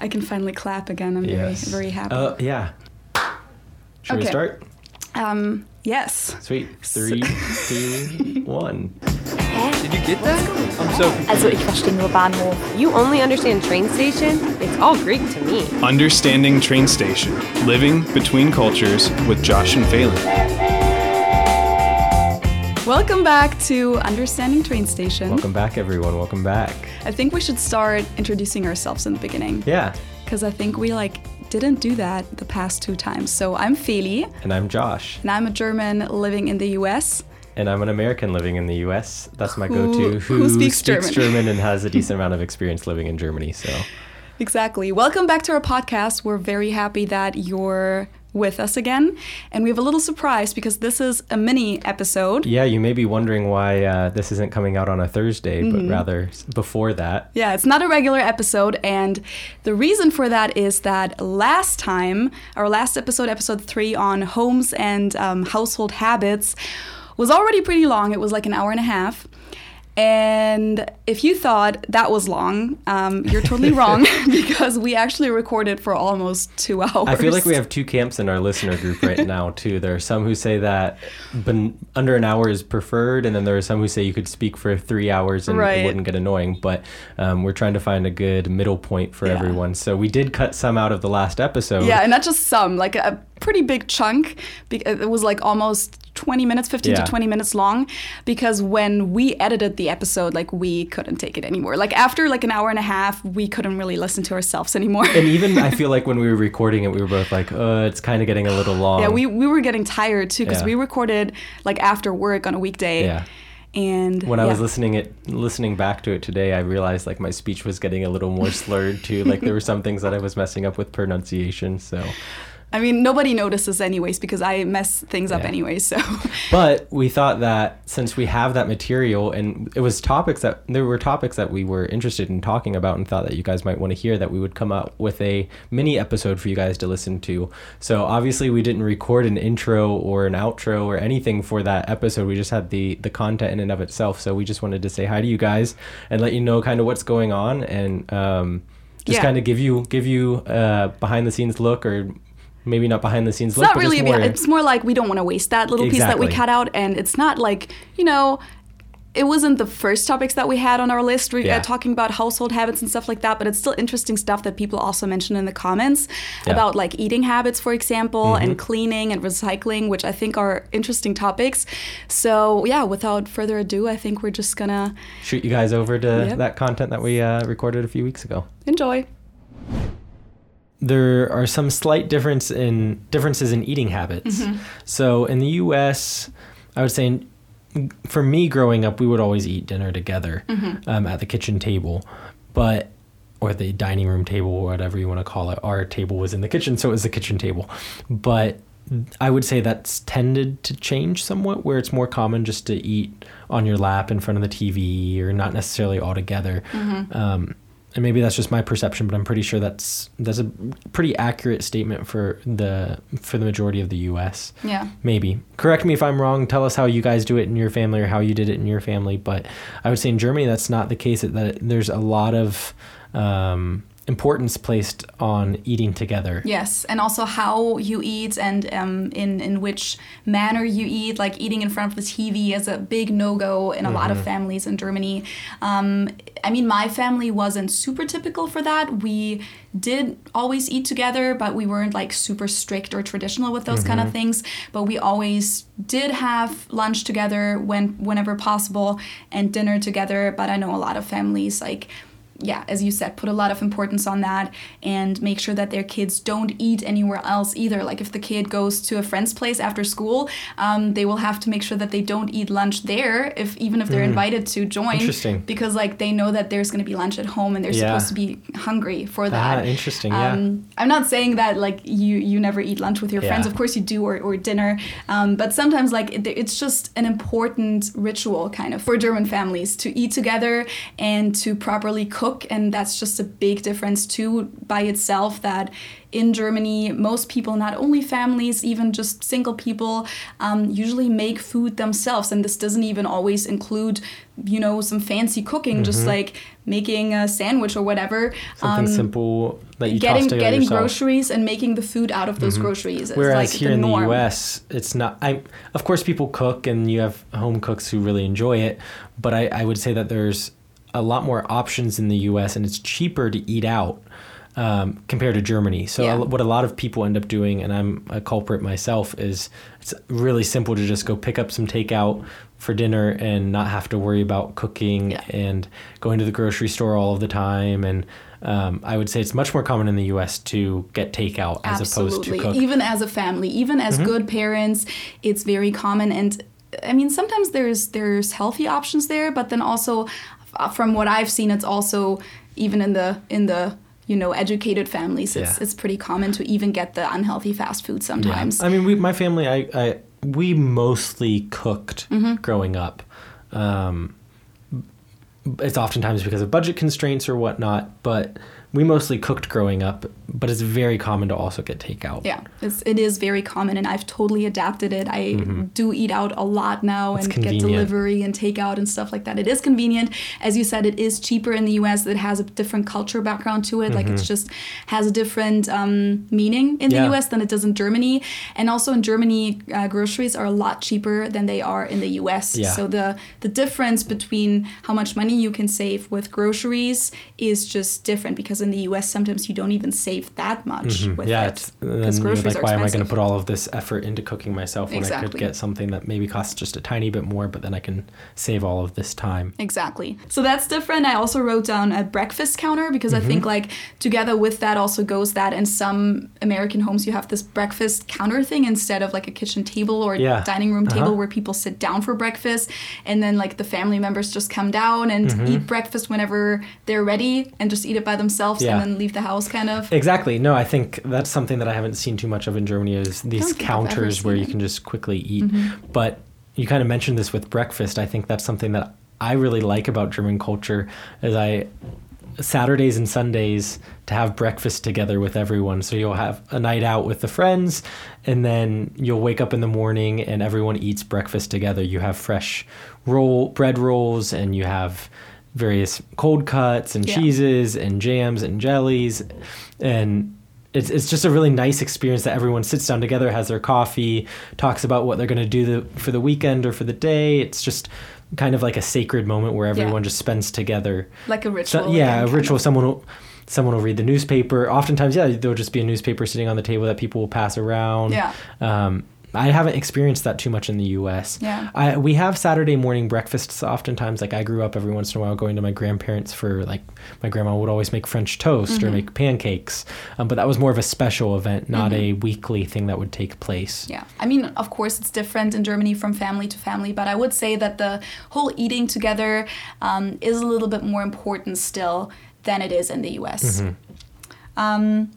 I can finally clap again. I'm Yes. very, very happy. Uh, yeah. Should we start? um, yes. Sweet. Three, two, one. Did you get that? I'm so Also ich verstehe nur Bahnhof. You only understand train station? It's all Greek to me. Understanding Train Station Living Between Cultures with Josh and Feli. Welcome back to Understanding Train Station. Welcome back, everyone. Welcome back. I think we should start introducing ourselves in the beginning Yeah. because I think we like didn't do that the past two times. So I'm Feli, And I'm Josh. and I'm a German living in the U.S. And I'm an American living in the U.S. That's my Who- go-to. who speaks German. German and has a decent amount of experience living in Germany. So Exactly. Welcome back to our podcast. We're very happy that you're with us again, and we have a little surprise because this is a mini episode. yeah, you may be wondering why uh, this isn't coming out on a Thursday, Mm-hmm. but rather before that. Yeah, it's not a regular episode, and the reason for that is that last time, our last episode, episode three on homes and um, household habits, was already pretty long. It was like an hour and a half. And if you thought that was long, um, you're totally wrong because we actually recorded for almost two hours. I feel like we have two camps in our listener group right now too. There are some who say that ben- under an hour is preferred, and then there are some who say you could speak for three hours and Right. it wouldn't get annoying. But um, we're trying to find a good middle point for Yeah. everyone. So we did cut some out of the last episode. Yeah, and not just some, like a pretty big chunk. It was like almost 20 minutes, 15 Yeah. to 20 minutes long, because when we edited the episode, like we couldn't take it anymore. Like after like an hour and a half, we couldn't really listen to ourselves anymore. And even I feel like when we were recording it, we were both like, "Uh, it's kind of getting a little long." yeah, we, we were getting tired too, because Yeah. we recorded like after work on a weekday. Yeah. And when I was listening it listening back to it today, I realized like my speech was getting a little more slurred too. Like there were some things that I was messing up with pronunciation. So, I mean, nobody notices anyways because I mess things up Yeah. anyway. So but we thought that since we have that material and it was topics that there were topics that we were interested in talking about and thought that you guys might want to hear that we would come up with a mini episode for you guys to listen to. So obviously we didn't record an intro or an outro or anything for that episode. We just had the the content in and of itself. So we just wanted to say hi to you guys and let you know kind of what's going on and um just Yeah. kind of give you give you a behind the scenes look or maybe not behind the scenes it's look not really just a bit- more it's more like we don't want to waste that little piece that we cut out and it's not like you know it wasn't the first topics that we had on our list re- Yeah. uh, talking about household habits and stuff like that but it's still interesting stuff that people also mentioned in the comments Yeah. Mm-hmm. about like eating habits for example and cleaning and recycling which i think are interesting topics so yeah without further ado i think we're just gonna shoot you guys over to Yep. that content that we uh, recorded a few weeks ago. enjoy There are some slight difference in differences in eating habits. So in the U.S., I would say, in, for me growing up, we would always eat dinner together um, at the kitchen table, but or the dining room table, or whatever you want to call it. Our table was in the kitchen, so it was the kitchen table. But I would say that's tended to change somewhat, where it's more common just to eat on your lap in front of the TV, or not necessarily all together. Um, and maybe that's just my perception, but I'm pretty sure that's that's a pretty accurate statement for the for the majority of the U.S. yeah Maybe correct me if I'm wrong. Tell us how you guys do it in your family or how you did it in your family. But I would say in Germany that's not the case. That there's a lot of um, importance placed on eating together. Yes, and also how you eat and um, in in which manner you eat. Like eating in front of the TV is a big no go in a lot of families in Germany. Um, I mean, my family wasn't super typical for that. We did always eat together, but we weren't like super strict or traditional with those kind of things. But we always did have lunch together when whenever possible and dinner together. But I know a lot of families like yeah, as you said, put a lot of importance on that and make sure that their kids don't eat anywhere else either. Like if the kid goes to a friend's place after school, um, they will have to make sure that they don't eat lunch there, if even if they're invited to join. Interesting. Because like they know that there's going to be lunch at home and they're Yeah. supposed to be hungry for that. Ah, interesting. Yeah. Um, I'm not saying that like you you never eat lunch with your friends. Of course you do, or, or dinner. Um, but sometimes like it, it's just an important ritual kind of for German families to eat together and to properly cook cook, and that's just a big difference too by itself. That in Germany, most people, not only families, even just single people, um, usually make food themselves, and this doesn't even always include, you know, some fancy cooking, just like making a sandwich or whatever. Mm-hmm. Something Um, simple that you getting getting yourself. groceries and making the food out of those groceries is Whereas like here the in norm. the U.S., it's not. I of course people cook and you have home cooks who really enjoy it, but I, I would say that there's a lot more options in the U.S. and it's cheaper to eat out um, compared to Germany. So Yeah. what a lot of people end up doing, and I'm a culprit myself, is it's really simple to just go pick up some takeout for dinner and not have to worry about cooking Yeah. and going to the grocery store all of the time and. Um, I would say it's much more common in the U.S. to get takeout as opposed to Absolutely. cook. Even as a family, even as good parents, it's very common. And I mean, sometimes there's there's healthy options there, but then also, from what I've seen, it's also even in the in the you know educated families, it's Yeah. it's pretty common to even get the unhealthy fast food sometimes. I mean, we, my family, I, I, we mostly cooked Mm-hmm. growing up. Um, it's oftentimes because of budget constraints or whatnot, but we mostly cooked growing up. But it's very common to also get takeout. Yeah, it's, it is very common, and I've totally adapted it. I do eat out a lot now It's and get delivery and takeout and stuff like that. It is convenient, as you said. It is cheaper in the U.S. It has a different culture background to it. Like it's just has a different um, meaning in the U.S. than it does in Germany. And also in Germany, uh, groceries are a lot cheaper than they are in the U.S. Yeah. So the the difference between how much money you can save with groceries is just different because in the U.S. sometimes you don't even save that much with Mm-hmm. yeah, it because groceries like, are why am I going to put all of this effort into cooking myself when I could get something that maybe costs just a tiny bit more, but then I can save all of this time. Exactly. So that's different. I also wrote down a breakfast counter because I Mm-hmm. think like together with that also goes that in some American homes you have this breakfast counter thing instead of like a kitchen table or Yeah. dining room table Uh-huh. where people sit down for breakfast and then like the family members just come down and Mm-hmm. eat breakfast whenever they're ready and just eat it by themselves Yeah. and then leave the house kind of. Exactly. No, I think that's something that I haven't seen too much of in Germany is these don't think I've ever counters where you it. Mm-hmm. can just quickly eat. But you kind of mentioned this with breakfast. I think that's something that I really like about German culture is I Saturdays and Sundays to have breakfast together with everyone. So you'll have a night out with the friends and then you'll wake up in the morning and everyone eats breakfast together. You have fresh roll bread rolls and you have various cold cuts and Yeah. cheeses and jams and jellies and it's, it's just a really nice experience that everyone sits down together has their coffee talks about what they're going to do the, for the weekend or for the day it's just kind of like a sacred moment where everyone just spends together Like a so, ritual. yeah, again, a ritual. of. Someone will, someone will read the newspaper. Oftentimes, yeah, there'll just be a newspaper sitting on the table that people will pass around. Yeah. Um, I haven't experienced that too much in the U.S. Yeah. I, we have Saturday morning breakfasts oftentimes. Like I grew up every once in a while going to my grandparents for like my grandma would always make French toast Mm-hmm. or make pancakes, um, but that was more of a special event, not a weekly thing that would take place. Yeah. I mean, of course, it's different in Germany from family to family, but I would say that the whole eating together um, is a little bit more important still than it is in the US. Um,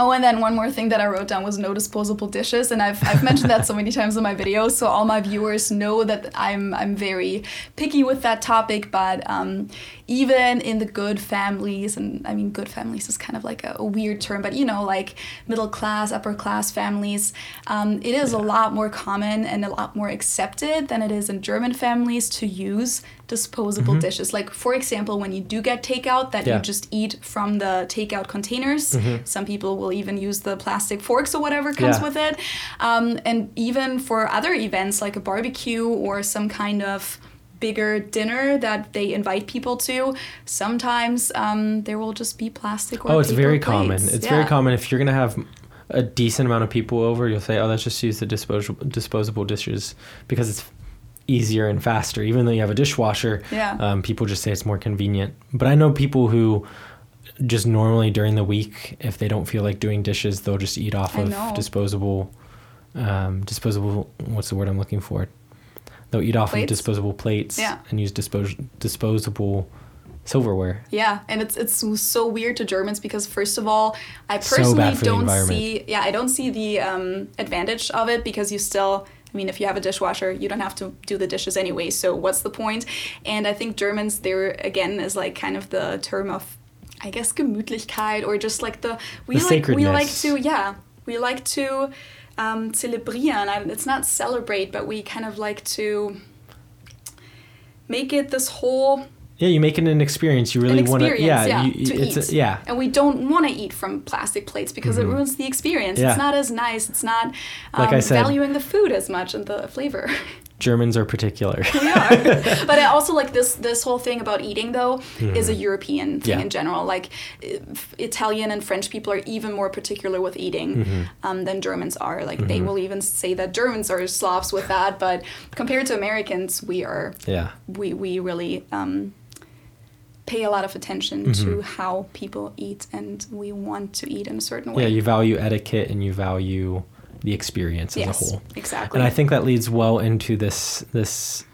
Oh, and then one more thing that I wrote down was no disposable dishes, and I've, I've mentioned that so many times in my videos, so all my viewers know that I'm I'm very picky with that topic. But um, even in the good families, and I mean good families is kind of like a, a weird term, but you know like middle class, upper class families, um, it is a lot more common and a lot more accepted than it is in German families to use disposable dishes. Like for example, when you do get takeout, that Yeah. you just eat from the takeout containers. Some people will even use the plastic forks or whatever comes Yeah. with it. Um, and even for other events like a barbecue or some kind of bigger dinner that they invite people to, sometimes um, there will just be plastic or Oh, it's very common. It's Yeah. very common. If you're gonna have a decent amount of people over, you'll say, "Oh, let's just use the disposable disposable dishes because it's easier and faster." Even though you have a dishwasher, Yeah. um, people just say it's more convenient. But I know people who just normally during the week, if they don't feel like doing dishes, they'll just eat off I of know. disposable, um, disposable. What's the word I'm looking for? They'll eat off Plates? of disposable plates Yeah. and use dispos- disposable silverware. Yeah, and it's it's so weird to Germans because first of all, I personally the don't see yeah I don't see the um, advantage of it because you still I mean, if you have a dishwasher, you don't have to do the dishes anyway. So what's the point? And I think Germans, there again is like kind of the term of, I guess, Gemütlichkeit or just like the we The like we like to yeah we like to um, celebrieren. It's not celebrate, but we kind of like to make it this whole Yeah, you make it an experience. You really want to. Yeah, yeah, you, to it's eat. A, yeah. And we don't want to eat from plastic plates because it ruins the experience. Yeah. It's not as nice. It's not um, Like I said- valuing the food as much and the flavor. Germans are particular. we are. but I also like this this whole thing about eating though is a European thing Yeah. in general. Like Italian and French people are even more particular with eating um, than Germans are. Like they will even say that Germans are slobs with that. But compared to Americans, we are yeah. we we really um, pay a lot of attention Mm-hmm. to how people eat, and we want to eat in a certain way. Yeah, you value etiquette and you value the experience as yes, a whole. exactly. And I think that leads well into this this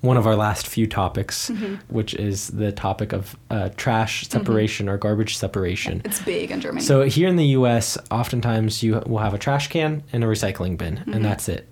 one of our last few topics, Mm-hmm. which is the topic of uh, trash separation or garbage separation. it's big in Germany. So here in the U.S., oftentimes you will have a trash can and a recycling bin, Mm-hmm. and that's it.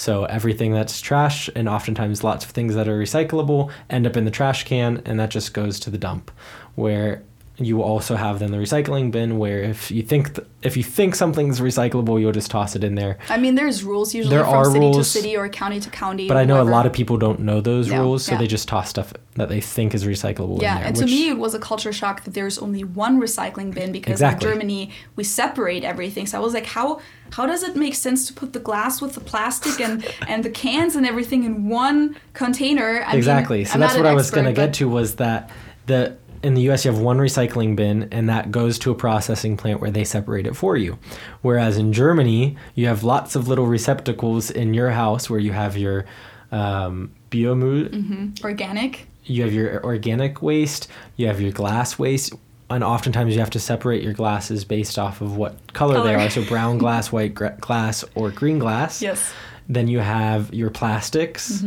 So everything that's trash, and oftentimes lots of things that are recyclable, end up in the trash can, and that just goes to the dump. Where you also have then the recycling bin, where if you think th- if you think something's recyclable, you'll just toss it in there. I mean, there's rules usually There from city to city or county to county. But I know a lot of people don't know those No, rules, so yeah. they just toss stuff that they think is recyclable Yeah, in there. and to me, it was a culture shock that there's only one recycling bin because Exactly. in Germany we separate everything. So I was like, how how does it make sense to put the glass with the plastic and and the cans and everything in one container? I mean, exactly. so I'm that's what I was going to get to was that the in the US you have one recycling bin and that goes to a processing plant where they separate it for you. Whereas in Germany, you have lots of little receptacles in your house where you have your um, biomüll, Organic. you have your organic waste, you have your glass waste, and oftentimes you have to separate your glasses based off of what color, they are. So brown glass, white gra- glass, or green glass. Yes. Mm-hmm. Then you have your plastics,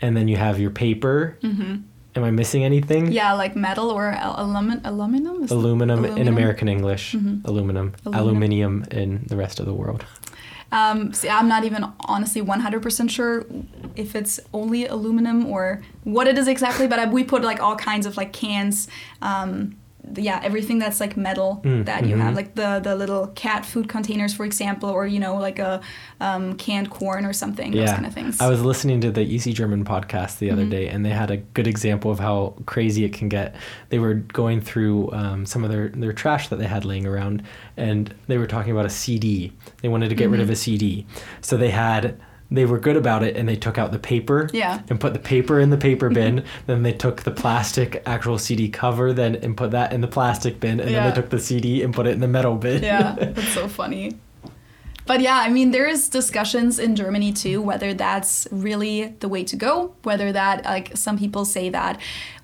and then you have your paper. Am I missing anything? Yeah, like metal or al- alumin- aluminum. Is Aluminum, in? American English, aluminum, Aluminum. aluminium in the rest of the world. Um, see, I'm not even honestly 100% sure if it's only aluminum or what it is exactly, but I, we put like all kinds of like cans. Um, yeah, everything that's like metal Mm, that you mhm. have, like the the little cat food containers, for example, or you know, like a um, canned corn or something. Those kind of things. I was listening to the Easy German podcast the Mm-hmm. other day, and they had a good example of how crazy it can get. They were going through um, some of their, their trash that they had laying around, and they were talking about a CD. They wanted to get rid of Mm-hmm. a CD. So they had. They were good about it, and they took out the paper Yeah. and put the paper in the paper bin. then they took the plastic actual CD cover, then and put that in the plastic bin, and then they took the CD and put it in the metal bin. yeah, that's so funny. But yeah, I mean, there is discussions in Germany too whether that's really the way to go. Whether that, like, some people say that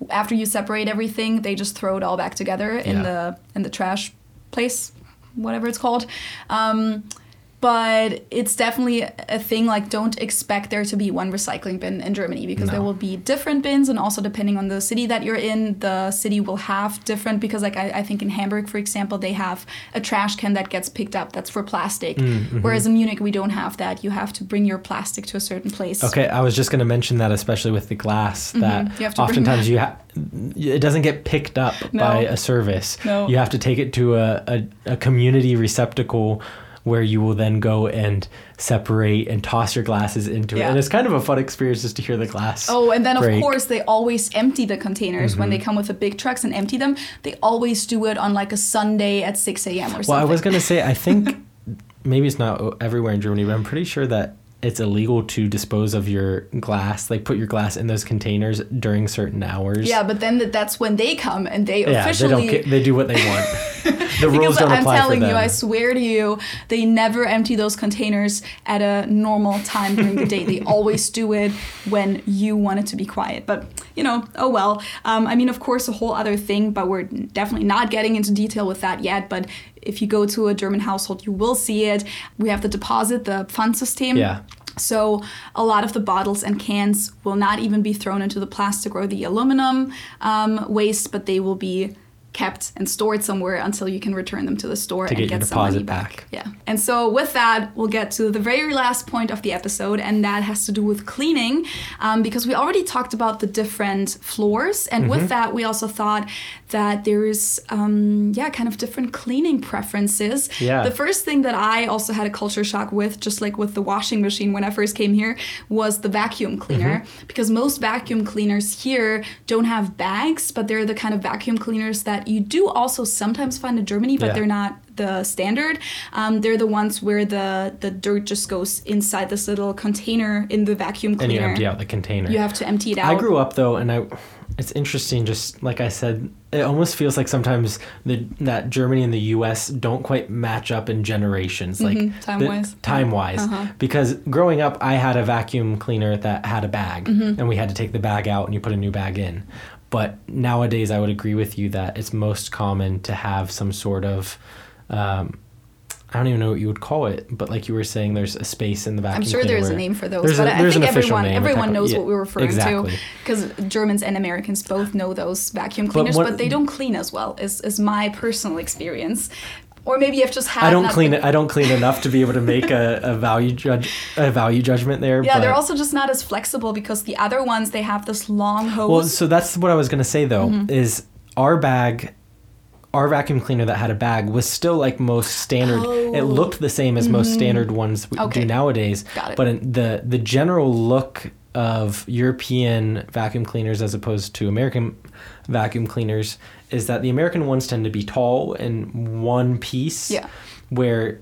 after you separate everything, they just throw it all back together in Yeah. the in the trash place, whatever it's called. Um, but it's definitely a thing like don't expect there to be one recycling bin in Germany because there will be different bins and also depending on the city that you're in the city will have different because like I, I think in Hamburg for example they have a trash can that gets picked up that's for plastic Mm-hmm. whereas in Munich we don't have that you have to bring your plastic to a certain place Okay, I was just going to mention that, especially with the glass, that Mm-hmm. You oftentimes that. you have it doesn't get picked up No. by a service. No. You have to take it to a, a, a community receptacle where you will then go and separate and toss your glasses into it. And it's kind of a fun experience just to hear the glass. Oh, and then of course they always empty the containers when they Mm-hmm. come with the big trucks and empty them. They always do it on like a Sunday at 6 a.m. or something. Well, I was going to say, I think maybe it's not everywhere in Germany, but I'm pretty sure that it's illegal to dispose of your glass, like put your glass in those containers during certain hours. Yeah, but then th- that's when they come and they Yeah, officially. they don't. They do what they want. The rules because don't I'm apply telling for them. you, I swear to you, they never empty those containers at a normal time during the day. They always do it when you want it to be quiet. But you know, oh well. Um, I mean, of course, a whole other thing, but we're definitely not getting into detail with that yet. But if you go to a German household, you will see it. We have the deposit, the Pfandsystem. Yeah. So a lot of the bottles and cans will not even be thrown into the plastic or the aluminum um, waste, but they will be kept and stored somewhere until you can return them to the store To and get your get some money back. back. Yeah. And so with that, we'll get to the very last point of the episode, and that has to do with cleaning, um, because we already talked about the different floors, and Mm-hmm. with that, we also thought that there is, um, yeah, kind of different cleaning preferences. Yeah. The first thing that I also had a culture shock with, just like with the washing machine when I first came here, was the vacuum cleaner, Mm-hmm. because most vacuum cleaners here don't have bags, but they're the kind of vacuum cleaners that you do also sometimes find in Germany, but Yeah. they're not the standard. Um, they're the ones where the the dirt just goes inside this little container in the vacuum cleaner. and you empty out the container. You have to empty it out. I grew up though, and I. It's interesting. Just like I said, it almost feels like sometimes the that Germany and the U.S. don't quite match up in generations, like Mhm, time-wise. Time wise, Uh-huh. because growing up, I had a vacuum cleaner that had a bag, Mm-hmm. and we had to take the bag out and you put a new bag in. But nowadays, I would agree with you that it's most common to have some sort of. Um, I don't even know what you would call it, but like you were saying, there's a space in the vacuum. Cleaner. I'm sure there's a name for those, There's but a- I think everyone everyone knows yeah, what we're referring exactly. to because Germans and Americans both know those vacuum cleaners, but, what- they don't clean as well. Is is my personal experience, or maybe I've just had. I don't clean it. I don't clean enough to be able to make a, a value judge a value judgment there. Yeah, but, they're also just not as flexible because the other ones they have this long hose. well. So that's what I was gonna say though. Mm-hmm. Is our bag, our vacuum cleaner that had a bag was still like most standard. It looked the same as most standard ones we Oh. Mm-hmm. Okay. do nowadays. Got it. But in the the general look of European vacuum cleaners as opposed to American vacuum cleaners is that the American ones tend to be tall and one piece. Yeah. Where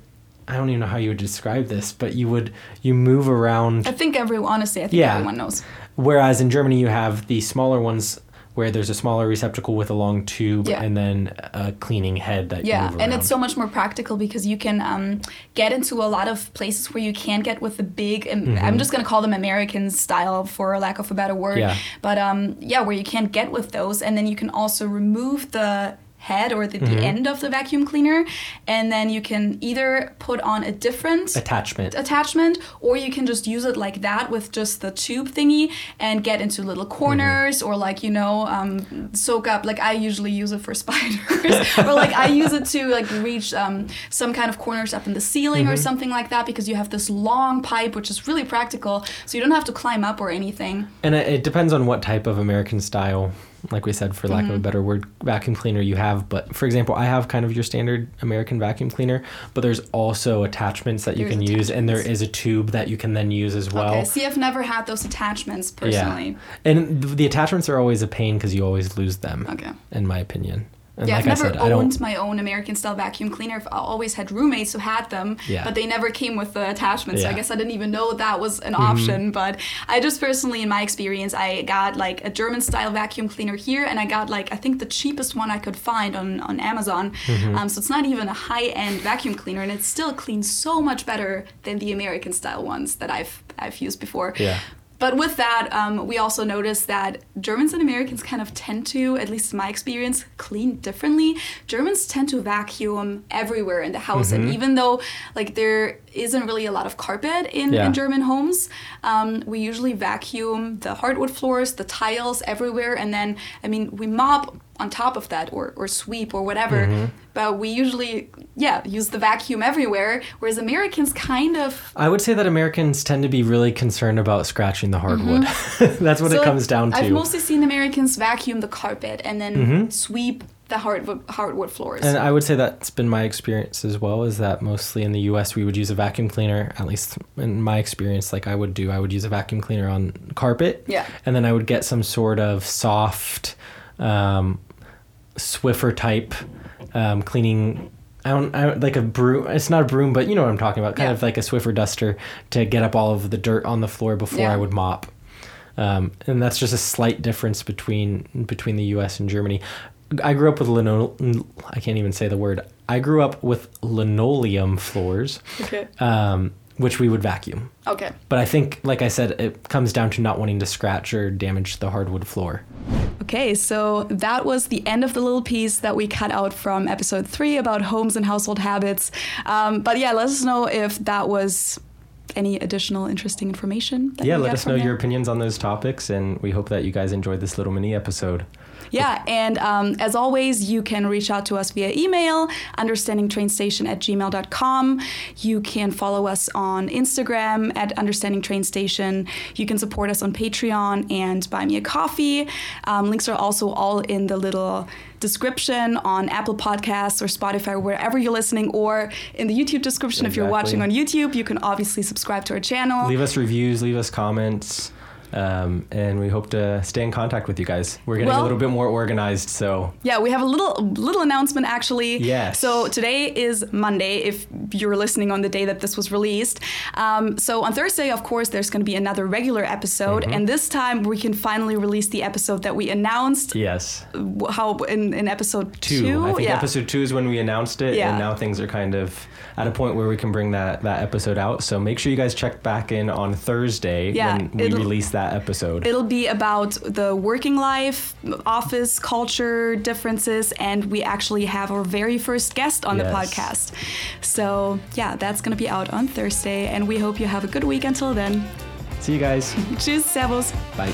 I don't even know how you would describe this, but you would you move around I think everyone, honestly, I think Yeah. everyone knows. Whereas in Germany, you have the smaller ones where there's a smaller receptacle with a long tube Yeah. and then a cleaning head that you Yeah, and it's so much more practical because you can um, get into a lot of places where you can't get with the big. Um, I'm just gonna call them American style for lack of a better word. Yeah. But um, yeah, where you can't get with those, and then you can also remove the head or the, Mm-hmm. the end of the vacuum cleaner, and then you can either put on a different attachment. attachment or you can just use it like that with just the tube thingy and get into little corners or like you know um, soak up like i usually use it for spiders or like i use it to like reach um, some kind of corners up in the ceiling or something like that because you have this long pipe which is really practical so you don't have to climb up or anything And it depends on what type of American style, like we said, for lack Mm-hmm. of a better word, vacuum cleaner you have. But for example, I have kind of your standard American vacuum cleaner, but there's also attachments that you can use, and there is a tube that you can then use as well. okay see i've never had those attachments personally Yeah. And th- the attachments are always a pain because you always lose them, okay in my opinion. And yeah, like I've I never said, owned my own American style vacuum cleaner. I've always had roommates who had them, Yeah. but they never came with the attachment. So I guess I didn't even know that was Mm-hmm. an option. But I just personally, in my experience, I got like a German style vacuum cleaner here, and I got like I think the cheapest one I could find on on Amazon. Mm-hmm. Um, so it's not even a high end vacuum cleaner, and it still cleans so much better than the American style ones that I've I've used before. Yeah. But with that, um, we also noticed that Germans and Americans kind of tend to, at least in my experience, clean differently. Germans tend to vacuum everywhere in the house, Mm-hmm. and even though like there isn't really a lot of carpet in, Yeah. in German homes, um, we usually vacuum the hardwood floors, the tiles everywhere, and then I mean we mop on top of that or, or sweep or whatever. Mm-hmm. But we usually yeah use the vacuum everywhere, whereas Americans kind of I would say that Americans tend to be really concerned about scratching the hardwood. That's what So, it comes down to. I've mostly seen Americans vacuum the carpet and then sweep the hardwood hardwood floors. And I would say that's been my experience as well. Is that mostly in the U.S. we would use a vacuum cleaner. At least in my experience, like I would do, I would use a vacuum cleaner on carpet. Yeah. And then I would get some sort of soft, um, Swiffer type um, cleaning. I don't, I don't like a broom. It's not a broom, but you know what I'm talking about. Kind Yeah. of like a Swiffer duster to get up all of the dirt on the floor before Yeah. I would mop. Um, and that's just a slight difference between between the U.S. and Germany. I grew up with linoleum. I can't even say the word. I grew up with linoleum floors, okay. um, which we would vacuum. Okay. But I think, like I said, it comes down to not wanting to scratch or damage the hardwood floor. Okay, so that was the end of the little piece that we cut out from episode three about homes and household habits. Um, but yeah, let us know if that was any additional interesting information. That yeah, let us know there. your opinions on those topics, and we hope that you guys enjoyed this little mini episode. Yeah, and um, as always, you can reach out to us via email, understandingtrainstation at gmail.com. You can follow us on Instagram at understandingtrainstation. You can support us on Patreon and buy me a coffee. Um, links are also all in the little description on Apple Podcasts or Spotify, wherever you're listening, or in the YouTube description if you're watching on YouTube. You can obviously subscribe to our channel. Leave us reviews, leave us comments. Um, and we hope to stay in contact with you guys. We're getting Well- a little bit more organized, so Yeah, we have a little little announcement actually. Yes. So today is Monday, if you're listening on the day that this was released. Um, so on Thursday, of course, there's going to be another regular episode, Mm-hmm. and this time we can finally release the episode that we announced. yes. How in, in episode Two. two? I think yeah. episode two is when we announced it, Yeah. and now things are kind of at a point where we can bring that that episode out. So make sure you guys check back in on Thursday Yeah, when we release that episode. It'll be about the working life, office culture differences, and we actually have our very first guest on the podcast. So, yeah, that's going to be out on Thursday, and we hope you have a good week until then. See you guys. Tschüss, Servus. Bye.